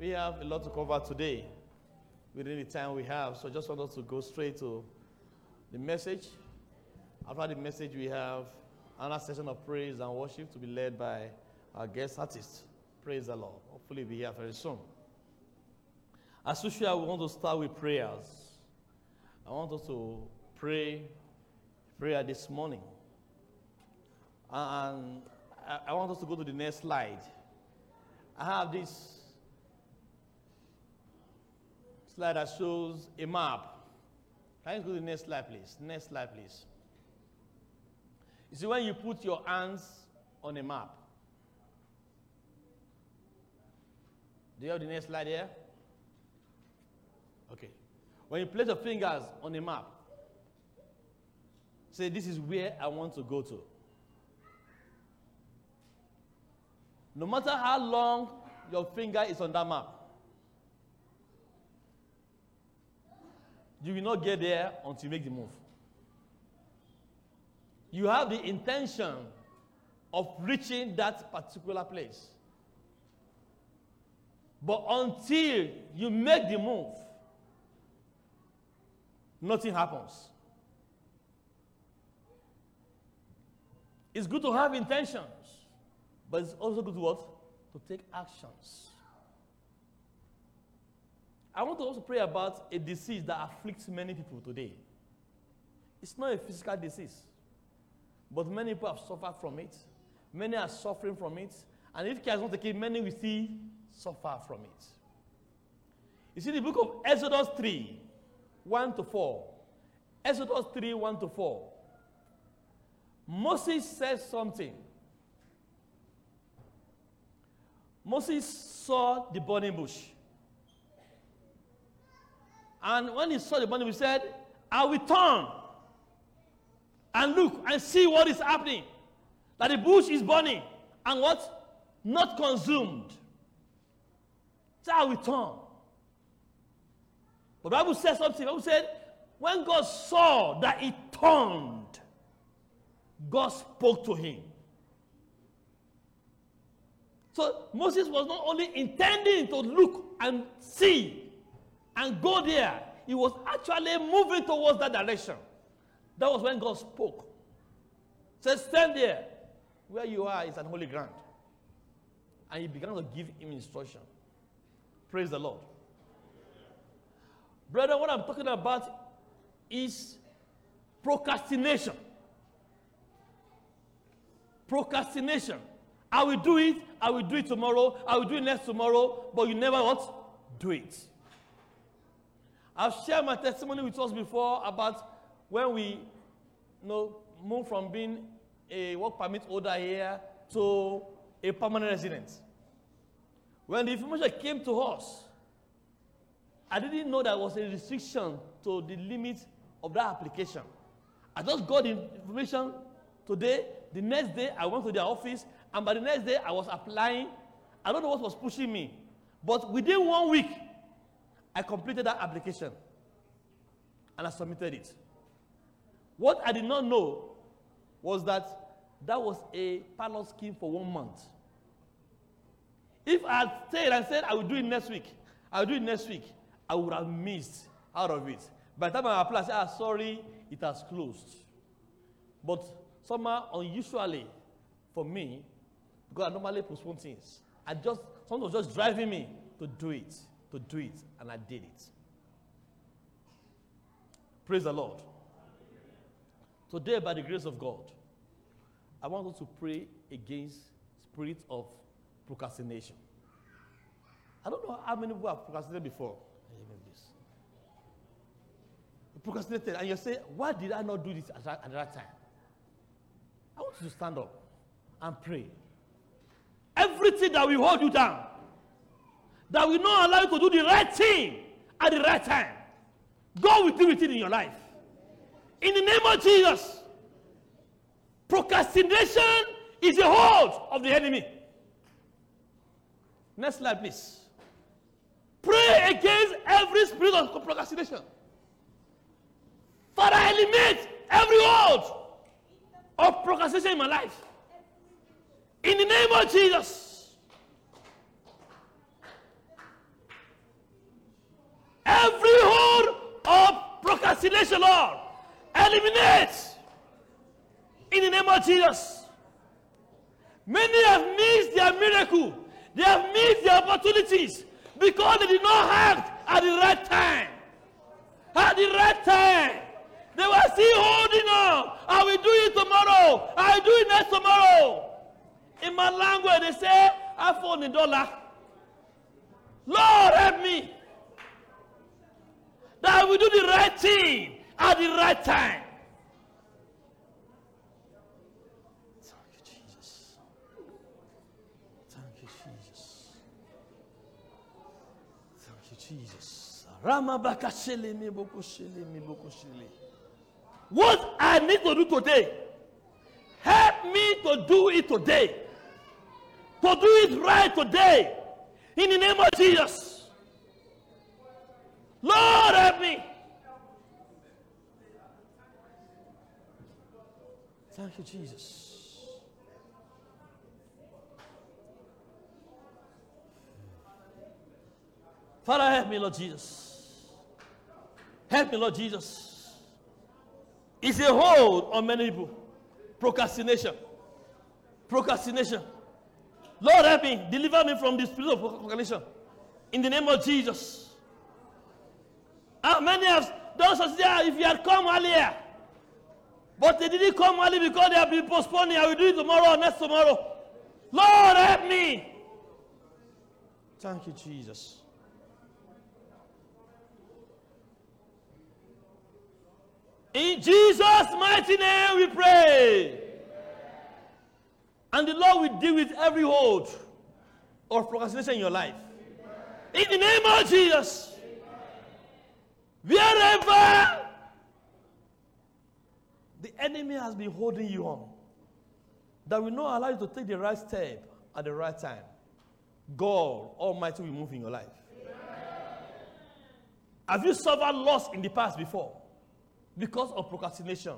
We have a lot to cover today within the time we have, so I just want us to go straight to the message. After the message, we have another session of praise and worship to be led by our guest artist. Praise the Lord. Hopefully, be here very soon. As usual, we want to start with prayers. I want us to pray prayer this morning. And I want us to go to the next slide. I have this slide that shows a map. Can you go to the next slide, please? Next slide, please. You see, when you put your hands on a map, do you have the next slide here? Okay. When you place your fingers on a map, say, This is where I want to go to. No matter how long your finger is on that map, you will not get there until you make the move. You have the intention of reaching that particular place. But until you make the move, nothing happens. It's good to have intentions, but it's also good to what? To take actions. I want to also pray about a disease that afflicts many people today. It's not a physical disease, but many people have suffered from it. Many are suffering from it. And if care is not taken, many will still suffer from it. You see, the book of Exodus 3 1 to 4. Exodus 3 1 to 4. Moses says something. Moses saw the burning bush. And when he saw the burning he said, I will turn and look and see what is happening. That the bush is burning and what? Not consumed. So I will turn. But Bible says something. Bible said, when God saw that it turned, God spoke to him. So Moses was not only intending to look and see and go there, he was actually moving towards that direction. That was when God spoke. Said, Stand there. Where you are is an holy ground. And he began to give him instruction. Praise the Lord. Brother, what I'm talking about is procrastination. Procrastination. I will do it, I will do it tomorrow, I will do it next tomorrow, but you never what? Do it. I've shared my testimony with us before about when we you know, moved from being a work permit holder here to a permanent resident. When the information came to us, I didn't know there was a restriction to the limit of that application. I just got the information today. The next day, I went to their office, and by the next day, I was applying. I don't know what was pushing me, but within one week, I completed that application and I submitted it. What I did not know was that that was a pilot scheme for one month. If I had stayed and said I will do it next week, I will do it next week, I would have missed out of it. By the time I applied, I said, ah, sorry, it has closed. But somehow, unusually for me, because I normally postpone things, I just, someone was just driving me to do it, to do it, and I did it. Praise the Lord. Today, by the grace of God, I want us to pray against spirit of procrastination. I don't know how many people have procrastinated before You procrastinated and you say, Why did I not do this at that, at that time? I want you to stand up and pray. Everything that will hold you down, that will not allow you to do the right thing at the right time, God will deal with it in your life. In the name of Jesus, procrastination is a hold of the enemy. Next slide, please. Pray against every spirit of procrastination. Father, eliminate every hold of procrastination in my life. In the name of Jesus. Every hold of procrastination, Lord, eliminate in the name of Jesus. Many have missed their miracle. They have missed their opportunities because they did not act at the right time. At the right time. They were still holding on. I will do it tomorrow. I will do it next tomorrow. In my language, they say, I found a dollar. Lord, help me. That I will do the right thing at the right time. Thank you, Jesus. Thank you, Jesus. Thank you, Jesus. Ramabakashele mi bokoshele mi bokoshele. What I need to do today, help me to do it today. To do it right today. In the name of Jesus. Lord, help me. Thank you, Jesus. Father, help me, Lord Jesus. Help me, Lord Jesus. It's a hold on many people. Procrastination. Procrastination. Lord, help me. Deliver me from the spirit of procrastination. In the name of Jesus. Ah, How many have done such that if you had come earlier, but they didn't come early because they have been postponing. I will do it tomorrow or next tomorrow. Lord, help me. Thank you, Jesus. In Jesus' mighty name we pray. And the Lord will deal with every hold of procrastination in your life. In the name of Jesus. Wherever the enemy has been holding you on, that will not allow you to take the right step at the right time, God Almighty will move in your life. Have you suffered loss in the past before because of procrastination?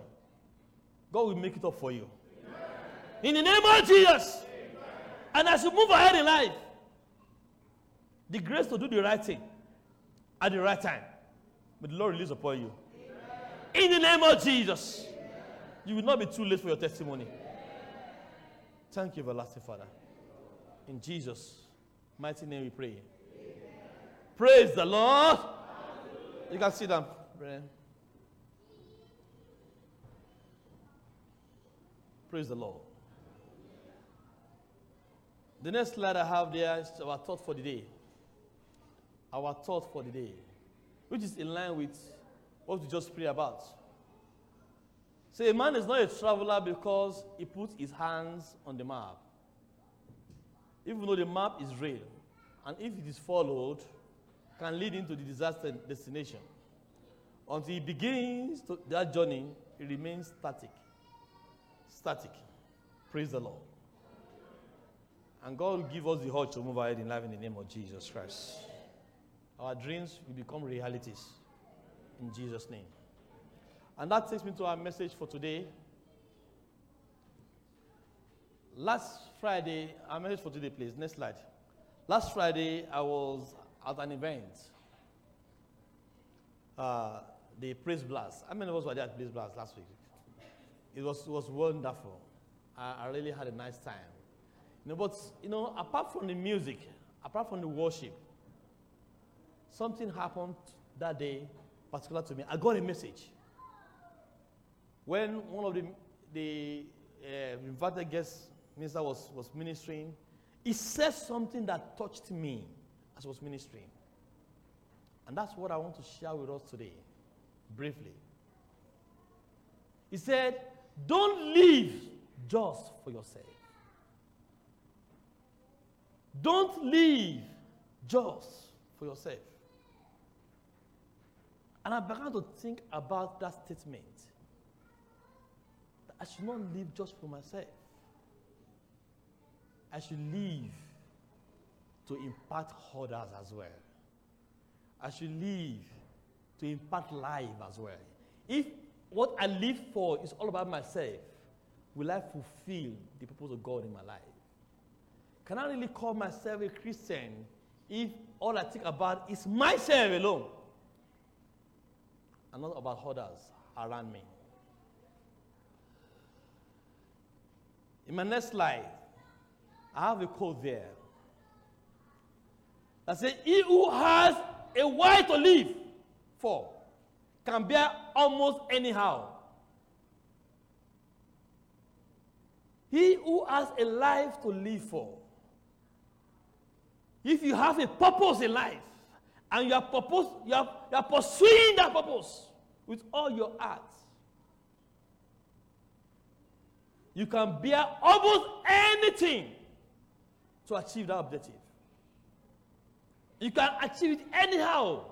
God will make it up for you. In the name of Jesus. And as you move ahead in life, the grace to do the right thing at the right time, may the Lord release upon you. In the name of Jesus. You will not be too late for your testimony. Thank you, everlasting Father. In Jesus' mighty name we pray. Praise the Lord. You can down, Brian. Praise the Lord. The next slide I have there is our thought for the day. Our thought for the day, which is in line with what we just prayed about. So a man is not a traveler because he puts his hands on the map. Even though the map is real, and if it is followed, can lead into the disaster destination. Until he begins to, that journey, he remains static. Static. Praise the Lord. And God will give us the heart to move ahead in life in the name of Jesus Christ. Our dreams will become realities in Jesus' name. And that takes me to our message for today. Last Friday, our message for today, please. Next slide. Last Friday, I was at an event, uh, the Praise Blast. How many of us were there at Praise Blast last week? It was, it was wonderful. I, I really had a nice time. You know, but, you know, apart from the music, apart from the worship, something happened that day, particular to me. I got a message. When one of the, the uh, invited guest minister was, was ministering, he said something that touched me as he was ministering. And that's what I want to share with us today, briefly. He said, Don't live just for yourself. Don't live just for yourself. And I began to think about that statement. That I should not live just for myself. I should live to impact others as well. I should live to impact life as well. If what I live for is all about myself, will I fulfill the purpose of God in my life? Can I really call myself a Christian if all I think about is myself alone? And not about others around me. In my next slide, I have a quote there that says, He who has a why to live for can bear almost anyhow. He who has a life to live for, if you have a purpose in life and you purpose, you you are pursuing that purpose with all your heart, you can bear almost anything to achieve that objective. You can achieve it anyhow.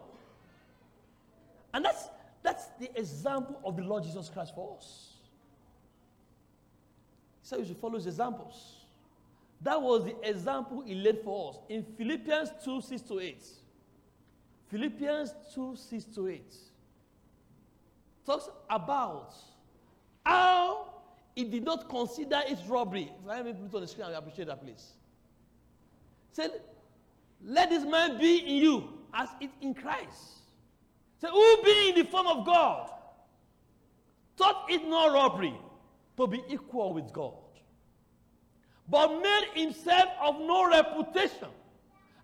And that's, that's the example of the Lord Jesus Christ for us. He we should follow his examples. That was the example he laid for us in Philippians 2 6 to 8. Philippians 2 6 to 8 talks about how he did not consider it robbery. If I have it on the screen, I appreciate that, please. Said, let this man be in you as it in Christ. Say, who being in the form of God, thought it not robbery to be equal with God, but made himself of no reputation,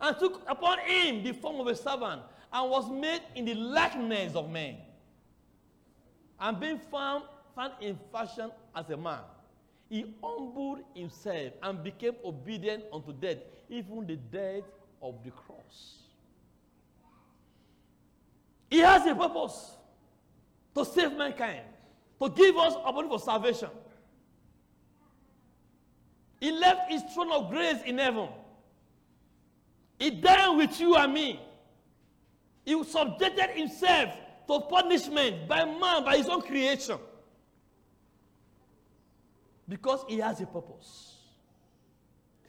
and took upon him the form of a servant, and was made in the likeness of men. And being found, found in fashion as a man, he humbled himself and became obedient unto death, even the death of the cross. He has a purpose to save mankind, to give us opportunity for salvation. He left his throne of grace in heaven. He died with you and me. He subjected himself to punishment by man, by his own creation. Because he has a purpose.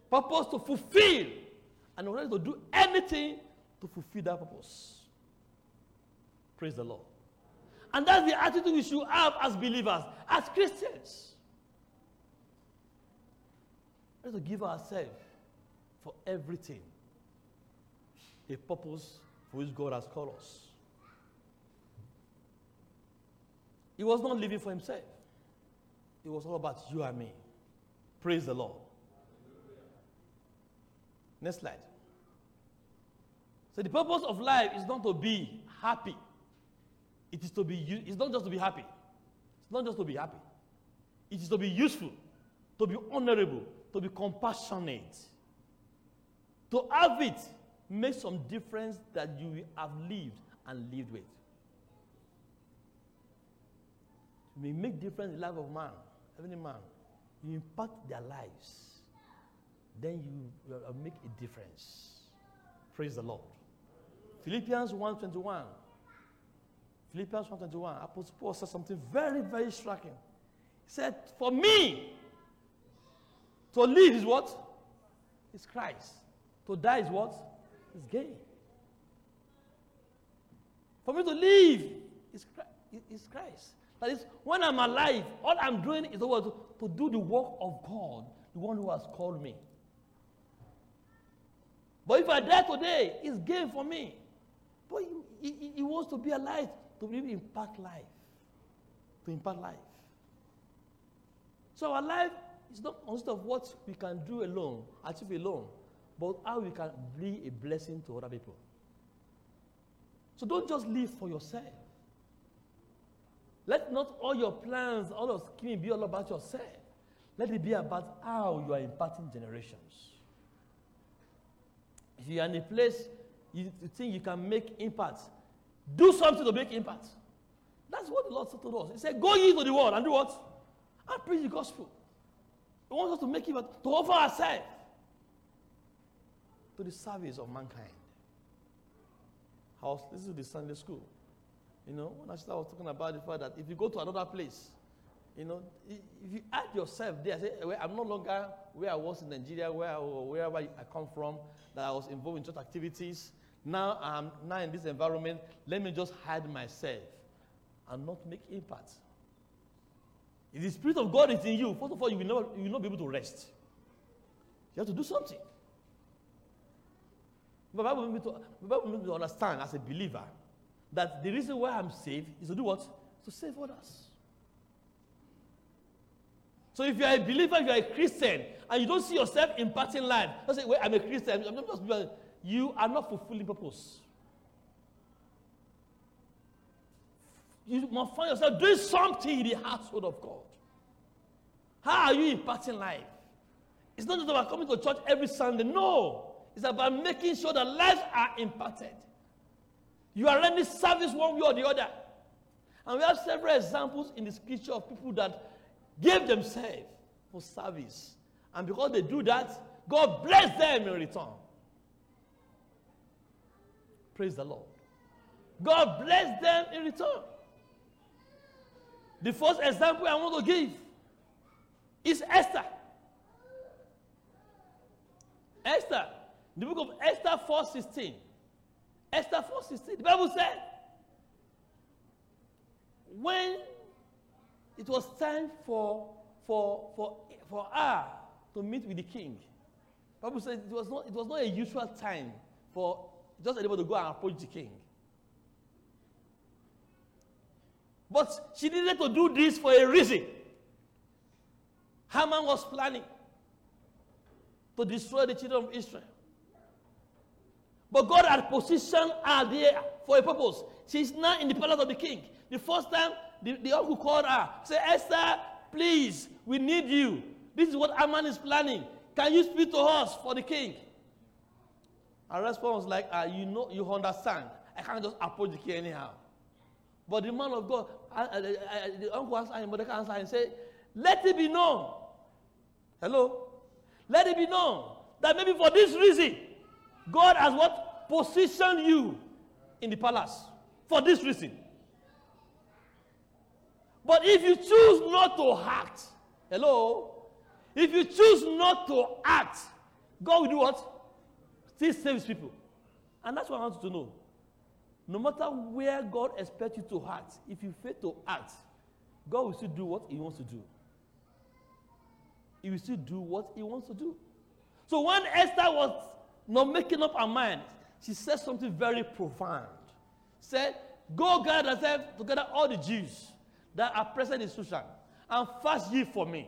Purpose to fulfill and ready to do anything to fulfill that purpose. Praise the Lord. And that's the attitude we should have as believers, as Christians. We to give ourselves for everything. A purpose for which God has called us. He was not living for himself. It was all about you and me. Praise the Lord. Next slide. So the purpose of life is not to be happy. It is to be it's not just to be happy. It's not just to be happy. It is to be useful, to be honorable, to be compassionate. To have it makes some difference that you have lived and lived with. You may make difference in the life of man, every man. You impact their lives. Then you uh, make a difference. Praise the Lord. Philippians 1.21. Philippians 1.21. Apostle Paul said something very, very striking. He said, For me, to live is what? Is Christ. To die is what? Is gain. For me to live is, is Christ. That is, when I'm alive, all I'm doing is to, to do the work of God, the one who has called me. But if I die today, it's gain for me. But he, he, he wants to be alive to really impact life. To impact life. So our life is not consist of what we can do alone, achieve alone, but how we can be a blessing to other people. So don't just live for yourself. Let not all your plans, all your scheming be all about yourself. Let it be about how you are impacting generations. If you are in a place you, you think you can make impact, do something to make impact. That's what the Lord said to us. He said, Go ye to the world and do what? And preach the gospel. He wants us to make impact, to offer ourselves to the service of mankind. House, this is the Sunday school. You know, when I was talking about the fact that if you go to another place, you know, if you add yourself there, say, well, I'm no longer where I was in Nigeria, where or wherever I come from, that I was involved in church activities. Now I'm now in this environment. Let me just hide myself and not make impact. If the Spirit of God is in you, first of all, you will, not, you will not be able to rest. You have to do something. The Bible needs to, the Bible needs to understand as a believer that the reason why I'm saved is to do what? To save others. So if you are a believer, you are a Christian, and you don't see yourself imparting life, don't say, "Wait, I'm a Christian." I'm just, you are not fulfilling purpose. You must find yourself doing something in the household of God. How are you imparting life? It's not just about coming to church every Sunday. No. It's about making sure that lives are impacted. You are rendering service one way or the other. And we have several examples in the scripture of people that gave themselves for service. And because they do that, God bless them in return. Praise the Lord. God bless them in return. The first example I want to give is Esther. Esther, the book of Esther 4:16. Esther 4:16. The Bible said, when it was time for for for for her to meet with the king, the Bible said it was not it was not a usual time for just anybody to go and approach the king. But she needed to do this for a reason. Haman was planning to destroy the children of Israel. But God had positioned her there for a purpose. She's now in the palace of the king. The first time the, the uncle called her, said, Esther, please, we need you. This is what Haman is planning. Can you speak to us for the king? Her response was like, uh, you know, you understand. I can't just approach the king anyhow. But the man of God, uh, uh, uh, the uncle answered him, but the answer and said, let it be known. Hello? Let it be known that maybe for this reason, God has what? Positioned you in the palace. For this reason. But if you choose not to act, hello? If you choose not to act, God will do what? Still saves people. And that's what I want you to know. No matter where God expects you to act, if you fail to act, God will still do what He wants to do. He will still do what He wants to do. So when Esther was not making up her mind, she said something very profound. Said, Go gather yourself together all the Jews that are present in Shushan and fast ye for me.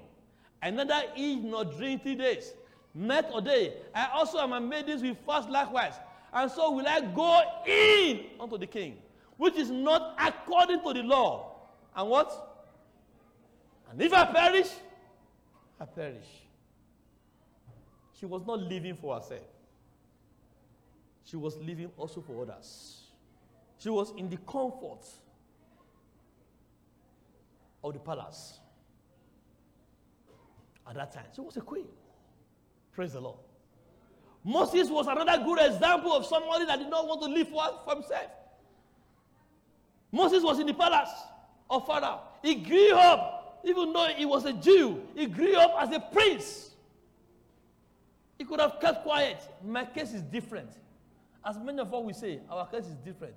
Another eat nor drink three days, night or day. I also am made this with fast likewise. And so will I go in unto the king, which is not according to the law. And what? And if I perish, I perish. She was not living for herself. She was living also for others. She was in the comfort of the palace at that time. She was a queen. Praise the Lord. Moses was another good example of somebody that did not want to live for, himself. Moses was in the palace of Pharaoh. He grew up, even though he was a Jew, he grew up as a prince. He could have kept quiet. My case is different. As many of us we say, our case is different.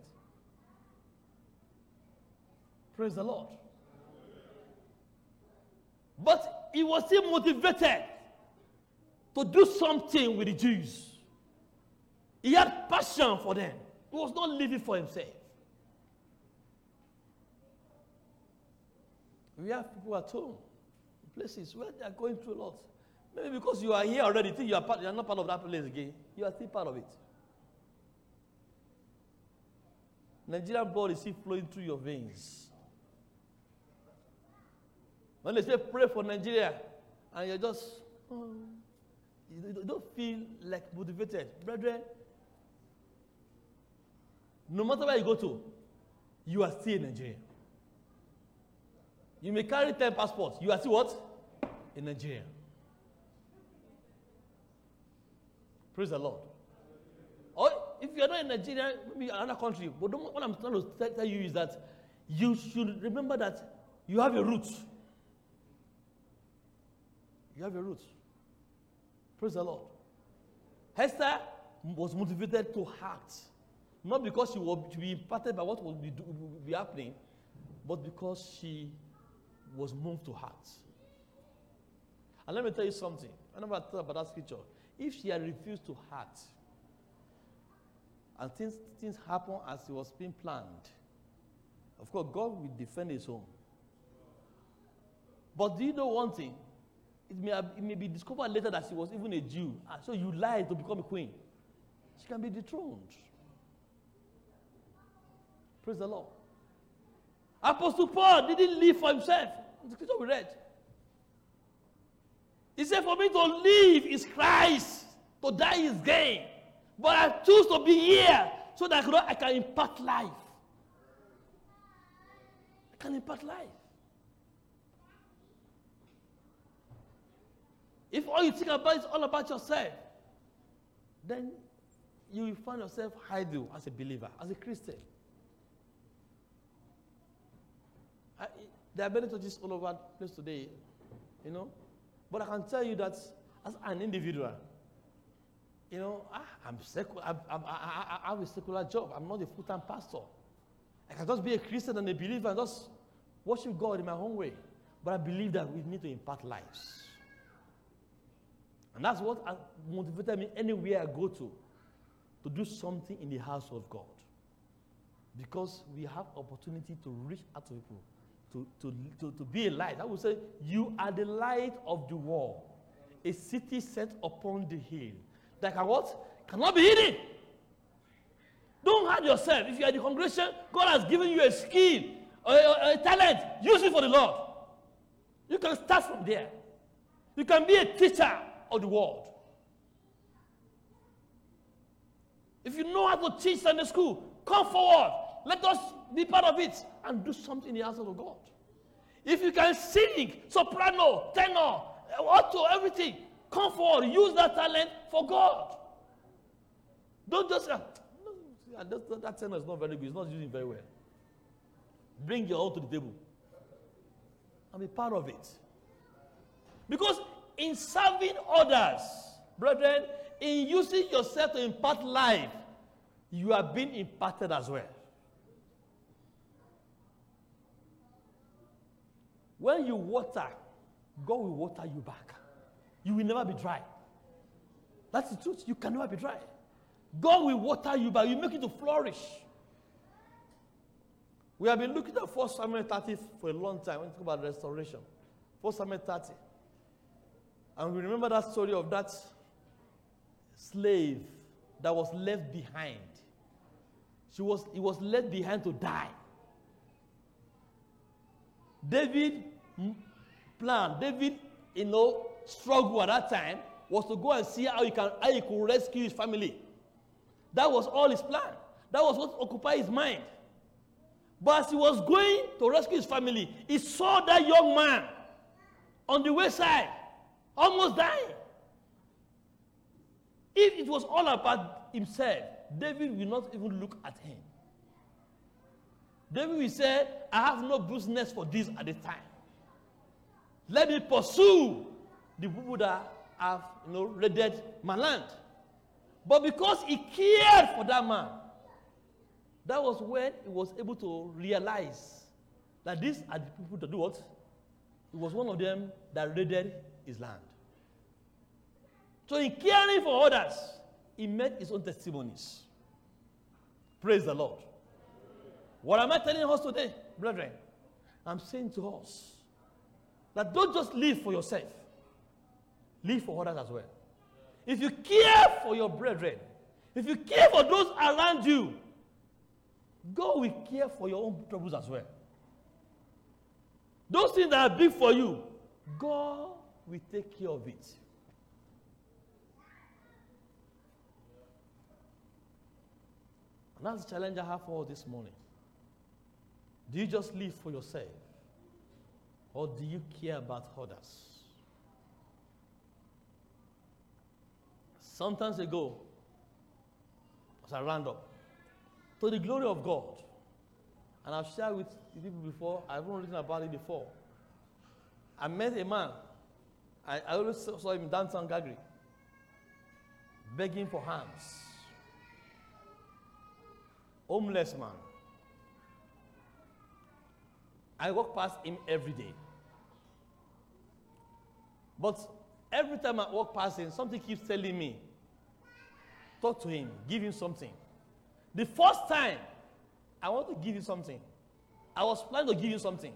Praise the Lord. But he was still motivated to do something with the Jews. He had passion for them. He was not living for himself. We have people at home, places where they are going through a lot. Maybe because you are here already, think you are, part, you are not part of that place again. You are still part of it. Nigerian blood is still flowing through your veins. When they say pray for Nigeria, and you're just, oh, you don't feel like motivated. Brethren, no matter where you go to, you are still in Nigeria. You may carry 10 passports, you are still what? In Nigeria. Praise the Lord. If you're not in Nigeria, maybe another country, but what I'm trying to tell you is that you should remember that you have a root. You have a root. Praise the Lord. Esther was motivated to act, not because she was to be impacted by what would be, would be happening, but because she was moved to act. And let me tell you something. I never thought about that scripture. If she had refused to act, and things, things happen as it was being planned. Of course, God will defend his own. But do you know one thing? It may, have, it may be discovered later that she was even a Jew. And so you lied to become a queen. She can be dethroned. Praise the Lord. Apostle Paul didn't live for himself. The scripture we read. He said, For me to live is Christ, to die is gain. But I choose to be here so that I can impact life. I can impact life. If all you think about is all about yourself, then you will find yourself idle as a believer, as a Christian. I, there are many churches all over the place today, you know. But I can tell you that as an individual, you know, I, I'm secular, I'm, I'm, I, I, have a secular job. I'm not a full-time pastor. I can just be a Christian and a believer and just worship God in my own way. But I believe that we need to impact lives. And that's what motivated me anywhere I go to, to do something in the house of God. Because we have opportunity to reach out to people, to, to, to, to be a light. I would say, you are the light of the world. A city set upon the hill that can what? Cannot be hidden. Don't hide yourself. If you are the congregation, God has given you a skill, a, a, a talent. Use it for the Lord. You can start from there. You can be a teacher of the world. If you know how to teach Sunday school, come forward. Let us be part of it and do something in the house of God. If you can sing, soprano, tenor, alto, everything, come forward. Use that talent for God. Don't just say, ah, no, that, that tenor is not very good. It's not using very well. Bring your own to the table and be part of it. Because in serving others, brethren, in using yourself to impart life, you are being imparted as well. When you water, God will water you back. You will never be dry. That's the truth. You can never be dry. God will water you but You make it to flourish. We have been looking at 1 Samuel 30 for a long time when we talk about restoration. 1 Samuel 30. And we remember that story of that slave that was left behind. She was, he was left behind to die. David mm, planned, David, you know, struggle at that time was to go and see how he, can, how he could rescue his family. That was all his plan. That was what occupied his mind. But as he was going to rescue his family, he saw that young man on the wayside almost dying. If it was all about himself, David will not even look at him. David will say, I have no business for this at the time. Let me pursue the people that have you know, raided my land. But because he cared for that man, that was when he was able to realize that these are the people that do what? He was one of them that raided his land. So, in caring for others, he made his own testimonies. Praise the Lord. What am I telling us today, brethren? I'm saying to us that don't just live for yourself, live for others as well. If you care for your brethren, if you care for those around you, God will care for your own troubles as well. Those things that are big for you, God will take care of it. And that's the challenge I have for this morning. Do you just live for yourself? Or do you care about others? Sometimes ago, as I round up, to the glory of God, and I've shared with people before, I've even written about it before. I met a man, I, I always saw him in downtown begging for hands. Homeless man. I walk past him every day. But every time I walk past him, something keeps telling me, talk to him, give him something. The first time I want to give you something, I was planning to give you something.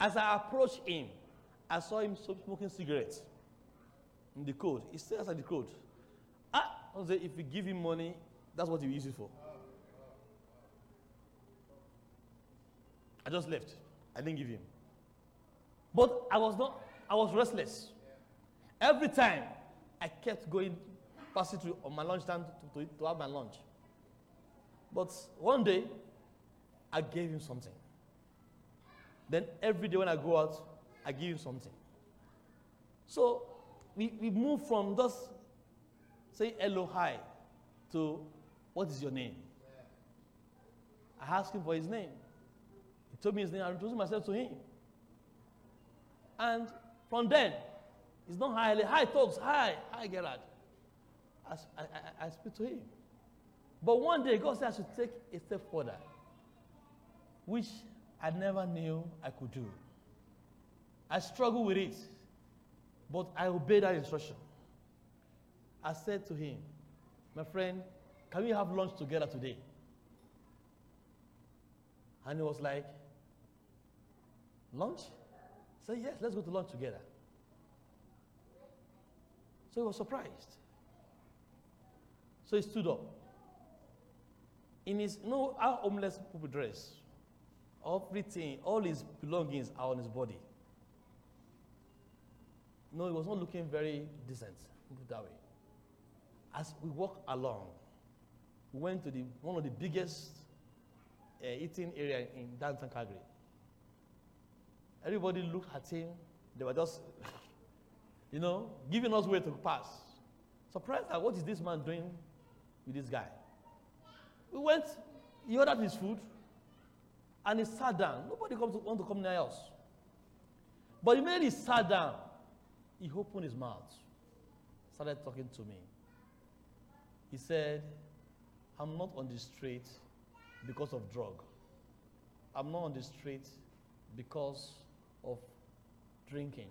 As I approached him, I saw him smoking cigarettes in the code. He stays at the code. Ah, I say, if you give him money, that's what you use it for. I just left. I didn't give him. But I was not, I was restless. Every time I kept going, passing through on my lunch time to, to, to have my lunch. But one day, I gave him something. Then every day when I go out, I give him something. So we, we move from just say hello, hi, to what is your name? I asked him for his name. He told me his name. I introduced myself to him. And from then, it's not highly. hi, talks, hi, hi, Gerard. I, I, I, speak to him. But one day, God said I should take a step further, which I never knew I could do. I struggled with it, but I obeyed that instruction. I said to him, My friend, can we have lunch together today? And he was like, Lunch? Said, Yes, let's go to lunch together. So he was surprised. So he stood up. In his, you know how homeless people dress? Everything, all his belongings are on his body. No, he was not looking very decent, that way. As we walked along, we went to the, one of the biggest uh, eating area in downtown Calgary. Everybody looked at him. They were just, you know, giving us way to pass. Surprised at what is this man doing with this guy? We went, he ordered his food, and he sat down. Nobody comes to, want to come near us. But immediately he sat down, he opened his mouth, started talking to me. He said, I'm not on the street because of drug. I'm not on the street because of drinking.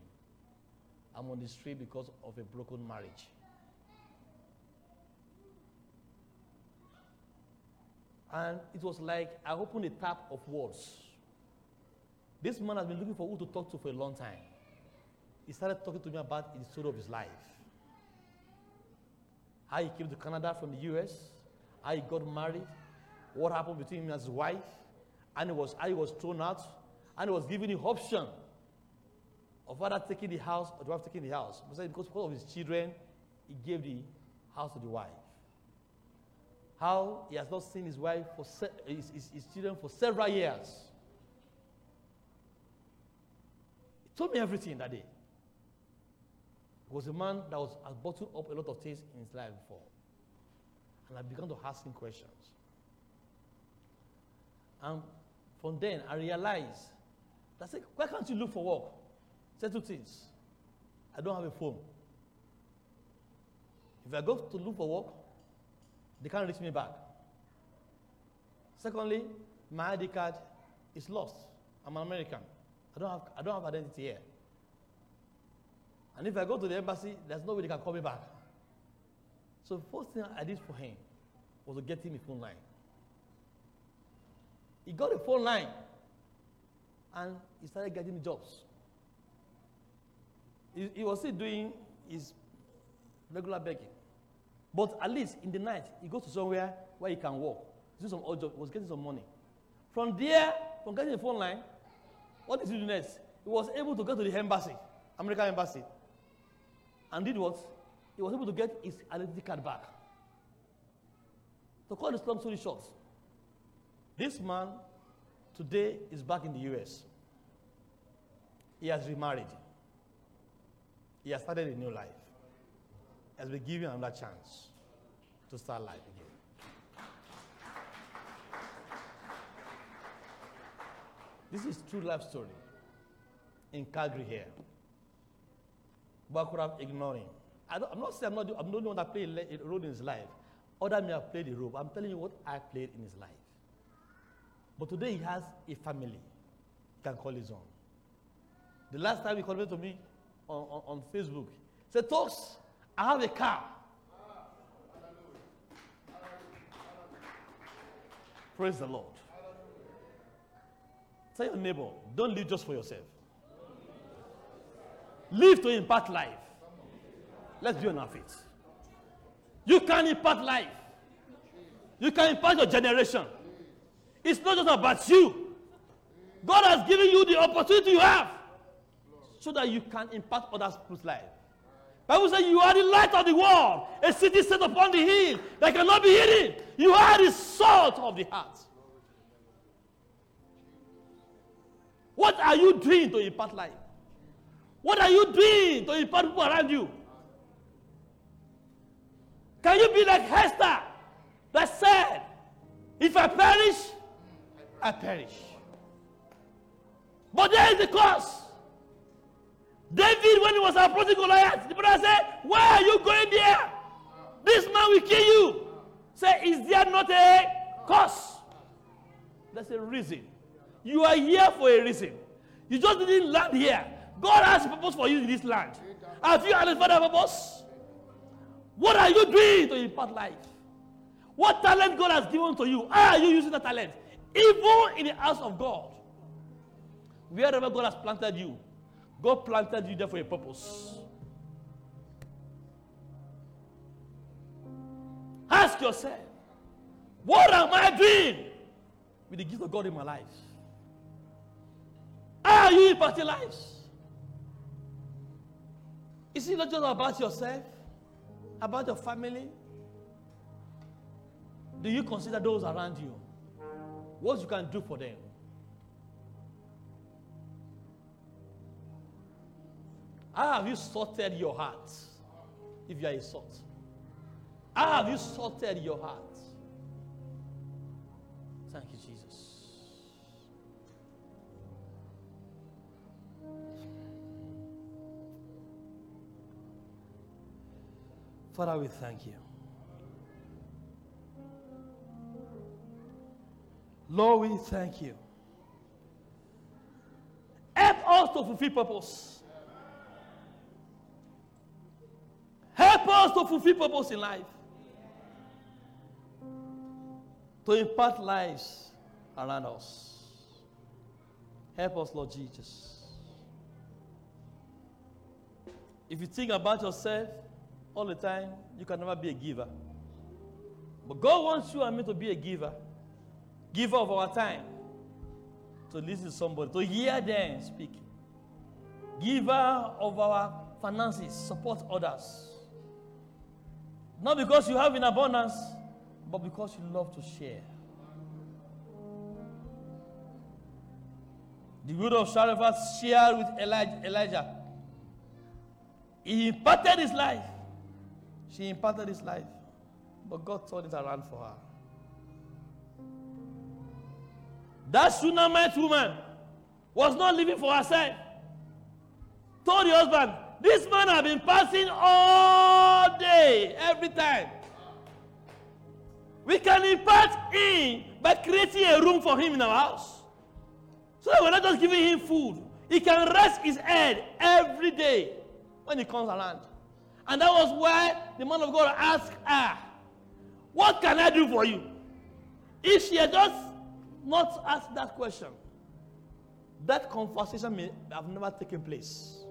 I'm on the street because of a broken marriage. And it was like I opened a tap of words. This man has been looking for who to talk to for a long time. He started talking to me about the story of his life. How he came to Canada from the US, how he got married, what happened between him and his wife, and it was how he was thrown out, and he was given the option of father taking the house or the wife taking the house. Because because of his children, he gave the house to the wife how he has not seen his wife for se- his, his, his children for several years. He told me everything that day. He was a man that was has bottled up a lot of things in his life before. And I began to ask him questions. And from then I realized that said, why can't you look for work? Two things. I don't have a phone. If I go to look for work, they can't reach me back. Secondly, my ID card is lost. I'm an American. I don't have, I don't have identity here. And if I go to the embassy, there's no way they can call me back. So the first thing I did for him was to get him a phone line. He got a phone line and he started getting jobs. He, he was still doing his regular begging. But at least in the night, he goes to somewhere where he can walk. Do some odd job, was getting some money. From there, from getting the phone line, what did he do next? He was able to go to the embassy, American embassy, and did what? He was able to get his identity card back. To cut this long story short, this man today is back in the US. He has remarried. He has started a new life has been given another chance to start life again. This is true life story in Calgary here. But I could have ignored him. I am not saying I'm not, I'm not the one that played a role in his life. Other may have played a role. I'm telling you what I played in his life. But today he has a family he can call his own. The last time he called to me on, on, Facebook, said, Talks, I have a car. Praise the Lord. Tell your neighbor, don't live just for yourself. Live to impact life. Let's be on our. You can impact life. You can impact your generation. It's not just about you. God has given you the opportunity you have so that you can impact other people's life. Bible says you are the light of the world, a city set upon the hill that cannot be hidden. You are the salt of the heart. What are you doing to impact life? What are you doing to impact people around you? Can you be like Esther that said, If I perish, I perish. But there is the cost. David, when he was approaching Goliath, the brother said, Why are you going there? This man will kill you. Say, Is there not a cost? There's a reason. You are here for a reason. You just didn't land here. God has a purpose for you in this land. Have you identified that purpose? What are you doing to impact life? What talent God has given to you? How are you using that talent? Even in the house of God. Wherever God has planted you, God planted you there for a purpose. Ask yourself, what am I doing with the gift of God in my life? Are you impacting lives? Is it not just about yourself? About your family? Do you consider those around you? What you can do for them? How have you sorted your heart? If you are a salt. How have you sorted your heart? Thank you, Jesus. Father, we thank you. Lord, we thank you. Help us to fulfill purpose. Us to fulfill purpose in life. To impact lives around us. Help us, Lord Jesus. If you think about yourself all the time, you can never be a giver. But God wants you and me to be a giver. Giver of our time. To listen to somebody, to hear them speak. Giver of our finances, support others. Not because you have in abundance, but because you love to share. The widow of Zarephath shared with Elijah, Elijah. He imparted his life. She imparted his life. But God turned it around for her. That Shunammite woman was not living for herself. Told the husband, This man has been passing all day, every time. We can impart him by creating a room for him in our house. So that we're not just giving him food. He can rest his head every day when he comes around. And that was why the man of God asked her, What can I do for you? If she had just not asked that question, that conversation may have never taken place.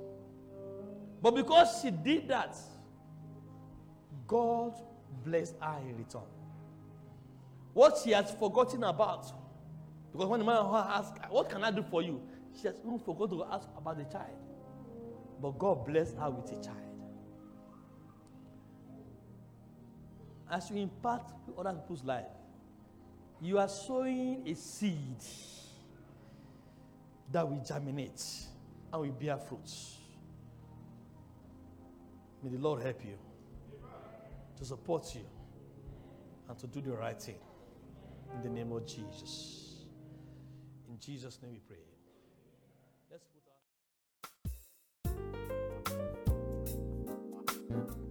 But because she did that, God blessed her in return. What she has forgotten about, because when the man asked, What can I do for you? She has even forgotten to ask about the child. But God blessed her with a child. As you impact other people's life, you are sowing a seed that will germinate and will bear fruits. May the Lord help you to support you and to do the right thing. In the name of Jesus. In Jesus' name we pray. Let's put our.